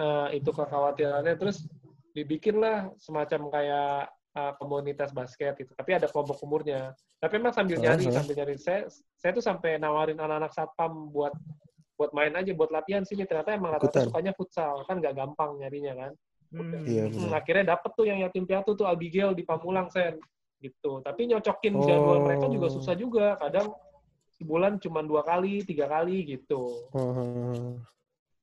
eh, itu kekhawatirannya terus dibikinlah semacam kayak eh, komunitas basket gitu. Tapi ada kelompok umurnya. Tapi emang sambil nyari sambil nyari. Saya saya tuh sampai nawarin anak-anak satpam buat buat main aja buat latihan sih. Ternyata emang rata-rata sukanya futsal. Kan nggak gampang nyarinya kan? Hmm. Iya Hmm, akhirnya dapet tuh yang yatim piatu tuh Abigail di Pamulang sen. Gitu. Tapi nyocokin jadwal mereka juga Oh. susah juga. Kadang sebulan cuma dua kali tiga kali gitu. Ah,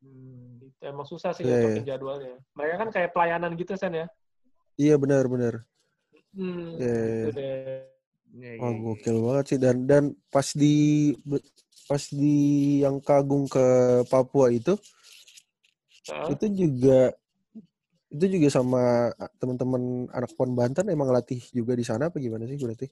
Gitu. Emang susah sih Iya, nyocokin jadwalnya. Mereka kan kayak pelayanan gitu, Sen ya? Iya benar benar. Hmm, iya, Wah iya. gokil banget sih dan dan pas di pas di yang Kagung ke Papua itu Hah? itu juga itu juga sama teman-teman anak pon Banten emang latih juga di sana apa gimana sih berarti?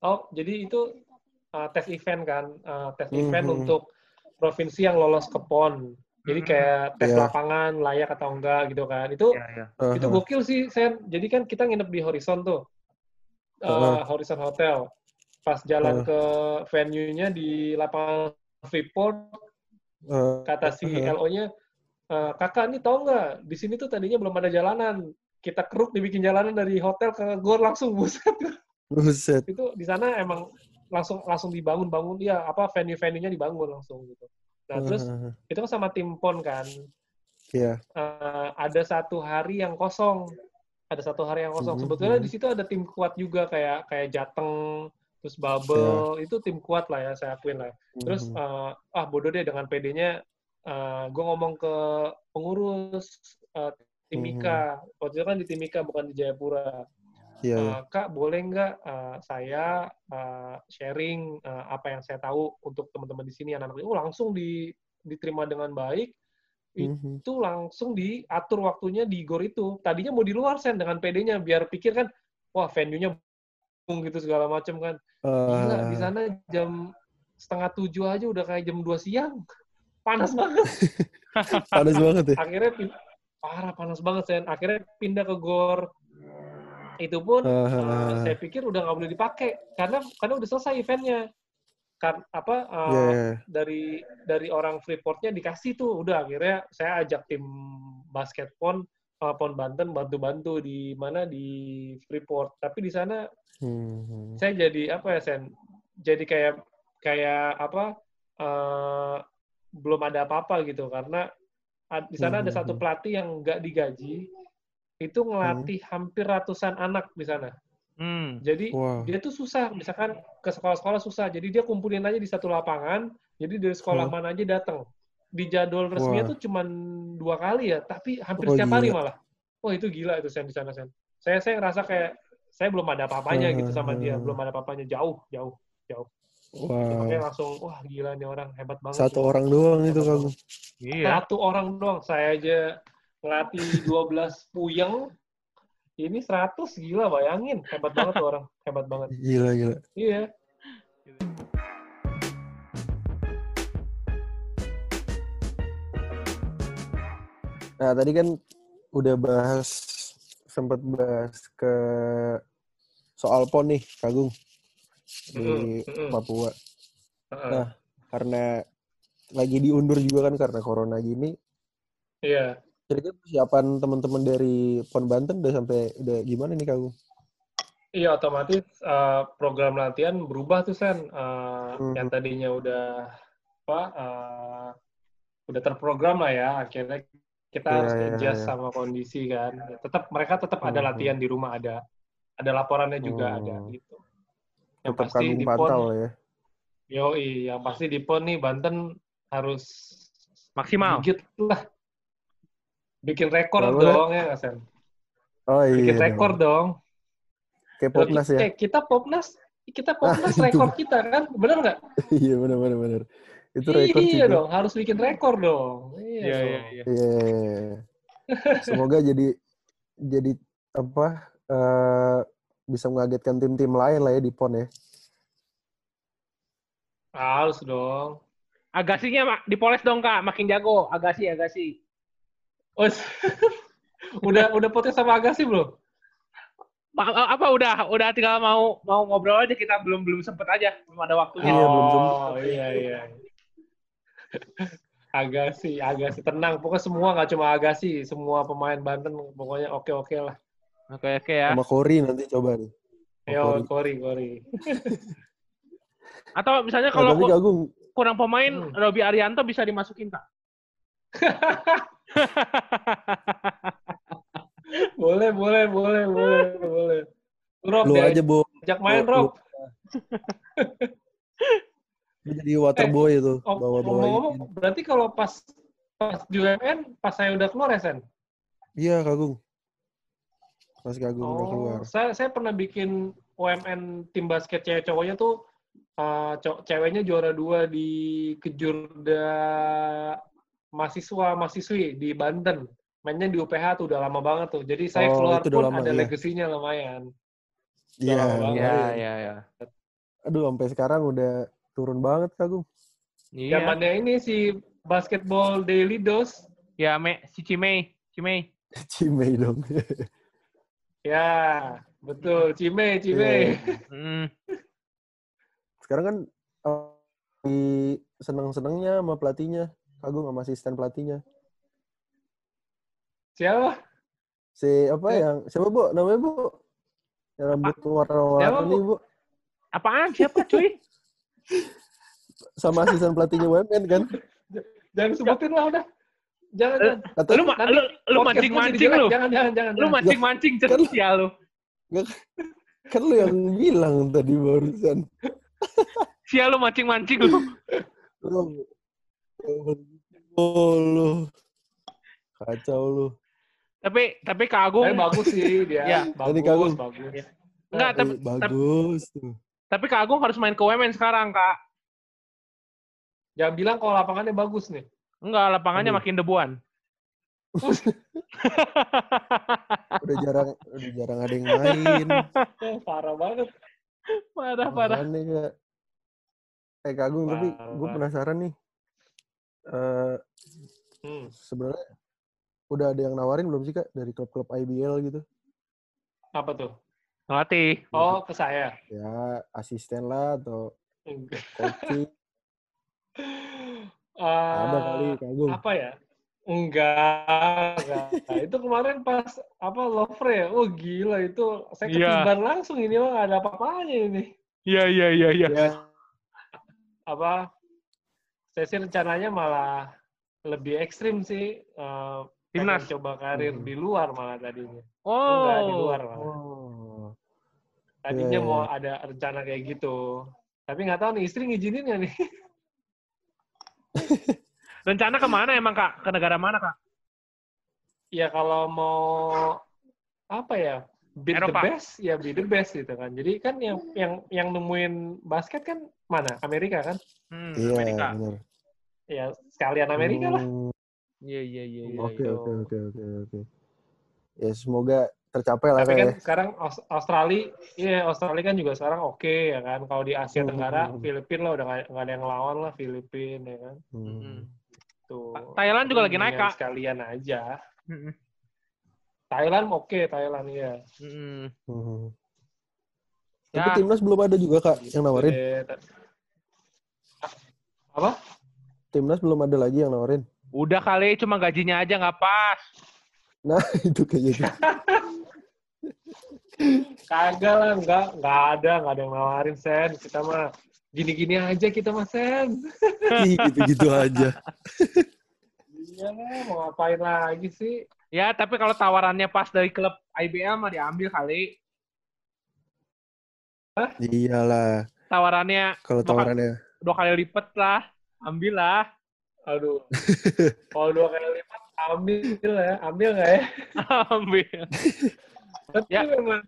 Oh, jadi itu uh, tes event kan? Uh, tes Mhm. event untuk provinsi yang lolos ke PON. Jadi kayak tes Iya. lapangan, layak atau enggak gitu kan. Itu Iya, iya. itu Aha. gokil sih, Sen. Jadi kan kita nginep di Horizon tuh. Uh, Horizon Hotel. Pas jalan Uh. ke venue-nya di lapangan Freeport, Eh, kata si Aha. LO-nya, "Eh, kakak ini tau nggak, di sini tuh tadinya belum ada jalanan. Kita keruk dibikin jalanan dari hotel ke gor langsung, buset. buset. Itu di sana emang langsung langsung dibangun-bangun, ya apa venue-venue-nya dibangun langsung gitu. Nah terus Aha. itu kan sama tim PON kan, Iya. Eh, ada satu hari yang kosong, ada satu hari yang kosong. Mhm, Sebetulnya mhm. di situ ada tim kuat juga kayak kayak Jateng, terus Bubble, itu tim kuat lah ya saya akuin lah. Terus Mhm. eh, ah bodoh deh dengan PD-nya gue ngomong ke pengurus eh, Timika. Waktu itu kan di Timika bukan di Jayapura. Iya, iya. Eh, Kak, boleh nggak eh, saya eh, sharing eh, apa yang saya tahu untuk teman-teman di sini anak-anak? Oh, langsung di, diterima dengan baik. Mhm. Itu langsung diatur waktunya di gor itu. Tadinya mau di luar sen dengan PD-nya biar pikir kan wah venue-nya gitu segala macam kan. Gila, di sana jam setengah tujuh aja udah kayak jam 2 siang. Panas banget. panas banget ya. Akhirnya parah panas banget Sen. Akhirnya pindah ke gor. Itu pun eh, ah, saya pikir udah nggak boleh dipakai karena karena udah selesai eventnya. Kan apa eh, Iya, iya. dari dari orang Freeport-nya dikasih tuh udah akhirnya saya ajak tim basket pon eh, pon Banten bantu-bantu di mana di Freeport. Tapi di sana Mhm. saya jadi apa ya Sen? Jadi kayak kayak apa eh, belum ada apa-apa gitu karena di sana ada Hmm, satu hmm. pelatih yang nggak digaji itu ngelatih hampir ratusan anak di sana. Hmm. Jadi Wah. dia tuh susah, misalkan ke sekolah-sekolah susah. Jadi dia kumpulin aja di satu lapangan. Jadi dari sekolah Hmm. mana aja datang. Di jadwal resminya Wah. tuh cuman dua kali ya, tapi hampir Oh, setiap hari malah. Oh itu gila itu Sen di sana Sen. Saya saya ngerasa kayak saya belum ada apa-apanya gitu sama dia, Hmm. belum ada apa-apanya jauh jauh. Wah. Makanya langsung wah gila nih orang hebat banget. Satu sih. orang doang itu Kagum. Iya. Satu orang doang. Saya aja ngelatih 12 puyeng. Ini 100 gila bayangin. Hebat banget tuh orang. Hebat banget. Gila gila. Iya. Nah, tadi kan udah bahas sempat bahas ke soal PON nih, Kagung di mm-mm. Papua. Nah. Karena lagi diundur juga kan karena corona gini. Iya. Kira-kira persiapan teman-teman dari PON Banten udah sampai udah gimana nih Kagung? Iya otomatis eh, program latihan berubah tuh Sen. Eh, Hmm. Yang tadinya udah apa? eh, udah terprogram lah ya. Akhirnya kita Iya, harus iya, adjust iya. sama kondisi kan. Tetap mereka tetap ada Hmm. latihan di rumah ada. Ada laporannya juga Hmm. ada gitu. Yang Tetap pasti di PON ya. Yoi, yang pasti di PON nih Banten harus Maksimal. gigit lah. Bikin rekor Boleh. dong ya Sen? Oh iya. Bikin dong. rekor dong. Kayak Popnas ya. Eh, kita Popnas, kita Popnas itu. rekor kita kan? Bener nggak? iya benar benar benar. Itu rekor iya dong, harus bikin rekor dong. Iya, Iya, iya, iya. Iya. Semoga jadi jadi apa eh, bisa mengagetkan tim-tim lain lah ya di PON ya. Harus dong. Agasinya Mak, dipoles dong Kak, makin jago. Agasi, agasi. Oh, udah udah podcast sama Agassi belum? Ma- apa udah udah tinggal mau mau ngobrol aja kita belum belum sempet aja belum ada waktunya. Iya, belum sempet. oh, iya iya. Agassi, Agassi tenang. Pokoknya semua nggak cuma Agassi, semua pemain Banten pokoknya oke oke lah. Oke oke ya. Sama Kori nanti coba nih. Yo, Kori. Kori. Atau misalnya Nah, kalau kurang pemain, Hmm. Robi Arianto bisa dimasukin Kak. boleh, boleh, boleh, boleh, boleh. Rob, lu aja Bo. diajak main, Rob. Lu jadi water boy itu, Oh, bawa-bawa ini. berarti kalau pas pas di UMN, pas saya udah keluar ya, Sen? Iya, Kagung. Pas Kagung udah keluar. Oh, saya saya pernah bikin UMN tim basket cewek cowoknya tuh uh, ceweknya juara dua di kejurda mahasiswa mahasiswi di Banten. Mainnya di UPH tuh udah lama banget tuh. Jadi saya Oh, keluar pun lama, ada iya. legasinya lumayan. Iya. Iya iya iya. Aduh, sampai sekarang udah turun banget Kagung. Iya. Zamannya ini si basketball daily dose. Ya Me, si Cimei, Cimei. Cimei dong. Ya, betul. Cime, Cime. Iya. Hmm. Sekarang kan eh, di seneng-senengnya sama pelatihnya. Kagung sama asisten pelatihnya. Siapa? Si apa Eh. yang siapa Bu? Namanya Bu? Yang rambut Siapa, warna-warni Bu? Apaan? Siapa cuy? Sama asisten pelatihnya WMN kan? Jangan sebutin lah udah. Jangan, Eh, jangan. Kata lu lu lu jadi mancing-mancing lu. Jangan, jangan, jangan. Lu mancing-mancing Kan- sia lu. kan lu yang bilang tadi barusan. Sia lu mancing-mancing lu. Lu, oh, lu. Kacau lu. Tapi tapi Kak Agung Tapi bagus sih dia. Ya. Tadi Bagus, kagum. bagus. enggak tapi bagus tuh. tapi Kak Agung harus main ke Women sekarang, Kak. Jangan bilang kalau lapangannya bagus nih. Enggak, lapangannya Aduh. makin debuan. Udah jarang udah jarang ada yang main. Oh, parah banget. parah parah. Makanya Kak. Eh Kagung tapi Parah. gue penasaran nih. Eh Hmm. sebenarnya udah ada yang nawarin belum sih Kak dari klub-klub IBL gitu? Apa tuh? Ngelatih. Oh, ke saya. Ya asisten lah atau Enggak. coaching. Eh, ada kali Kagung. apa ya? Enggak, enggak. Nah, itu kemarin pas apa Lovre ya? Oh gila itu saya Iya. ketiban langsung ini mah ada apa-apanya ini. Iya iya iya iya. Ya, apa saya sih rencananya malah lebih ekstrim sih eh, pengen Timnas. coba karir Hmm. di luar malah tadinya Oh. enggak di luar malah Oh. tadinya Iya, mau iya. ada rencana kayak gitu tapi nggak tahu nih istri ngizinin nggak nih Rencana ke mana emang kak? Ke negara mana kak? ya kalau mau apa ya be the best ya be the best gitu kan jadi kan yang yang yang nemuin basket kan mana Amerika kan Hmm, Iya, Amerika. benar. Ya sekalian Amerika lah Hmm, Iya iya iya. iya, Oke, iya. oke, oke, oke, oke. Ya, semoga tercapai lah Tapi Kak, kan ya. sekarang Aus- Australia, iya Australia kan juga sekarang oke ya kan. Kalau di Asia Hmm, Tenggara, hmm, hmm. Filipina lah udah nggak ada yang ngelawan lah Filipina ya kan. Hmm. Tuh. Ta- Thailand juga lagi naik, Kak. Sekalian aja. Thailand oke, Thailand ya. Hmm. Ya. Tapi timnas belum ada juga kak yang nawarin. Eh, ta- Apa? Timnas belum ada lagi yang nawarin. Udah kali, cuma gajinya aja nggak pas. Nah itu kayaknya. gitu. Kagak lah, nggak nggak ada, nggak ada yang nawarin Sen. Kita mah gini-gini aja kita mah Sen. Gitu-gitu aja. Iya lah, mau ngapain lagi sih? Ya, tapi kalau tawarannya pas dari klub IBL mah diambil kali. Iyalah. Tawarannya Kalau Dua kali- tawarannya. dua kali lipat lah. Ambil lah. Aduh. Kalau dua kali lipat, ambil ya. Ambil nggak ya? Ambil. Tapi Ya. memang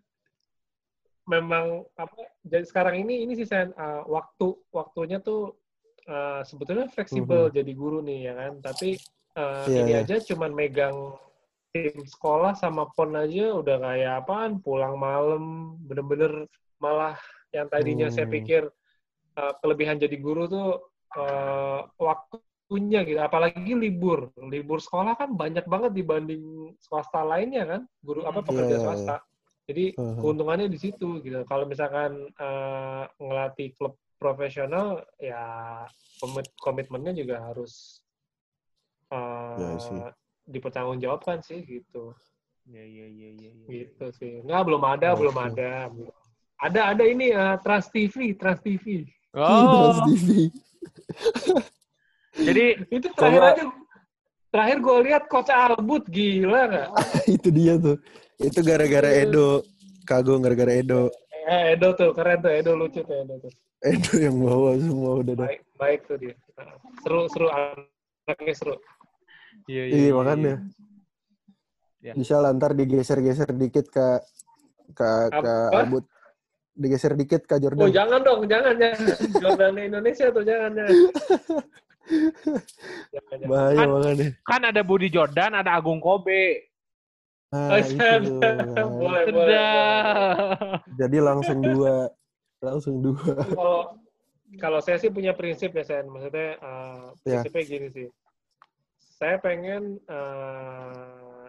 memang apa jadi sekarang ini ini sih Sen, uh, waktu waktunya tuh uh, sebetulnya fleksibel jadi guru nih ya kan tapi uh, Iya, ini iya. aja cuman megang tim sekolah sama pon aja udah kayak apaan pulang malam bener-bener malah yang tadinya saya Hmm. pikir uh, kelebihan jadi guru tuh uh, waktunya gitu apalagi libur libur sekolah kan banyak banget dibanding swasta lainnya kan guru apa Hmm. pekerja Iya, iya, swasta jadi Heeh. keuntungannya di situ gitu. Kalau misalkan eh, ngelatih klub profesional, ya komit komitmennya juga harus eh, Ya sih. dipertanggungjawabkan sih gitu. Iya, iya, iya, iya. iya. Gitu sih. Nggak belum ada, belum Oke. ada. belum. Ada ada ini eh, Trans TV, Trans TV. Trans Oh, TV. Jadi Itu terakhir aja. Terakhir gue lihat Coach Albut gila nggak? itu dia tuh. Itu gara-gara Edo. Kagum gara-gara Edo. Eh, Edo tuh keren tuh, Edo lucu tuh Edo tuh. Edo yang bawa semua udah dah. Baik, baik tuh dia. Seru, seru, anaknya seru. iya, Iya makanya. Ya. Bisa lah ntar digeser-geser dikit ke ke ke? Albut. Digeser dikit ke Oh Jordan. jangan dong, jangan jangan. Jordan Indonesia tuh jangan jangan. jangan, jangan. Bahaya Kan- makanya. Kan ada Budi Jordan, ada Agung Kobe. Nah, Oh, itu jangan. tuh. boleh, boleh. Jadi langsung dua. Langsung dua. Kalau kalau saya sih punya prinsip ya saya, maksudnya Ya. prinsipnya gini sih. Saya pengen eh,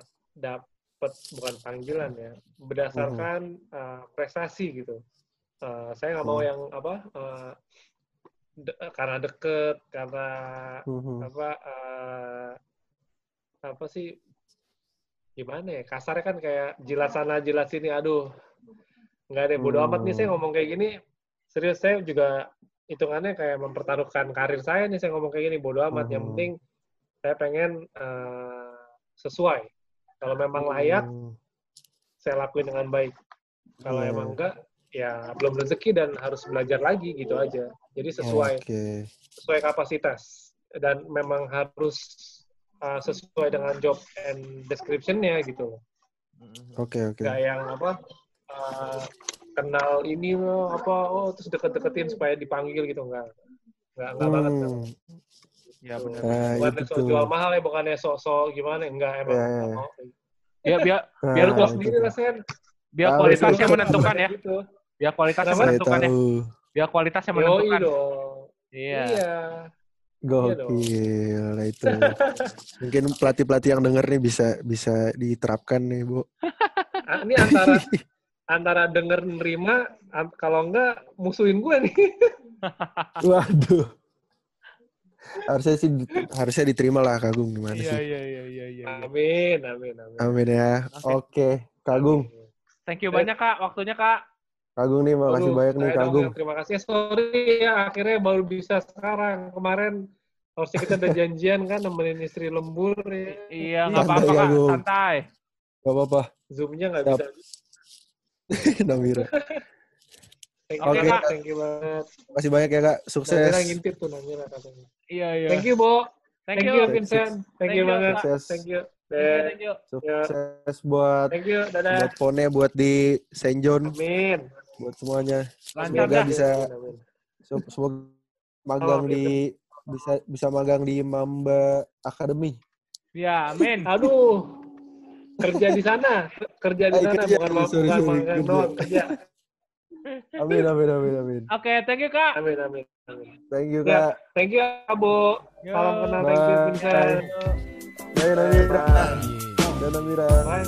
dapat bukan panggilan ya, berdasarkan eh, prestasi gitu. Eh, saya nggak mau Hmm. yang apa eh, de- karena deket, karena Mhm. apa eh, apa sih gimana ya kasarnya kan kayak jilat sana jilat sini aduh nggak ada bodo amat nih saya Hmm. ngomong kayak gini serius saya juga hitungannya kayak mempertaruhkan karir saya nih saya ngomong kayak gini bodo amat yang Hmm. penting saya pengen eh, sesuai kalau memang layak Hmm. saya lakuin dengan baik kalau Iya. emang enggak ya belum rezeki dan harus belajar lagi gitu aja jadi sesuai Oke. sesuai kapasitas dan memang harus uh, sesuai dengan job and description-nya gitu. Oke oke. Gak yang apa uh, kenal ini loh, apa oh terus deket-deketin supaya dipanggil gitu enggak. Enggak enggak banget. enggak. Ya benar. Nah, Bukannya itu sok tuh. jual mahal ya, bukannya sok-sok gimana, enggak emang Ya, ya, ya. mau. Ya biar Nah, biar Lu gua tahu itu sendiri lah, Sen. biar kualitasnya menentukan ya. Gitu. Biar kualitasnya menentukan ya. Biar kualitasnya menentukan. Iya. Iya. Gokil lah itu. Mungkin pelatih-pelatih yang denger nih bisa bisa diterapkan nih, Bu. Ah, Ini antara antara denger nerima, kalau enggak musuhin gue nih. Waduh. Harusnya sih harusnya diterima lah Kagung gimana Iya sih. iya iya iya iya. Amin, amin, amin. Amin ya. Oke. Oke, Kagung. Thank you banyak Kak waktunya Kak. Kagung nih, makasih Aduh, banyak nih saya dong Kagung. yang Terima kasih. Sorry ya, akhirnya baru bisa sekarang. Kemarin harusnya kita udah janjian kan nemenin istri lembur ya. Iya, nggak Santai, apa-apa kak, Agung. santai. Gak apa-apa, Zoom-nya nggak bisa. Namira. Thank Oke, you, Kak. thank you banget. Makasih banyak ya Kak, sukses. Namira ngintip tuh Namira katanya. Iya, iya. Thank you, Bo. Thank Thank you. Vincent. Thank Thank you you, banget. Kak. Sukses. Thank you. Thank you, Eh, thank you. Sukses buat Thank you. Dadah. buat ponnya, buat di Saint John, Amin. buat semuanya. Lancar Semoga dah. bisa Amin, amin. se- semoga magang Oh, di bisa bisa magang di Mamba Academy. Ya, amin. Aduh. Kerja di sana. Kerja di Ah, sana kerja. bukan Sorry, bukan sorry, magang doang, kerja. Amin amin amin amin. Oke, thank you kak. Amin, amin. amin. Thank you Ya. Kak. Thank you, Abo. Yo. Salam kenal, thank you, Bye. Vincent. Bye Namira. Bye. Namira. Bye.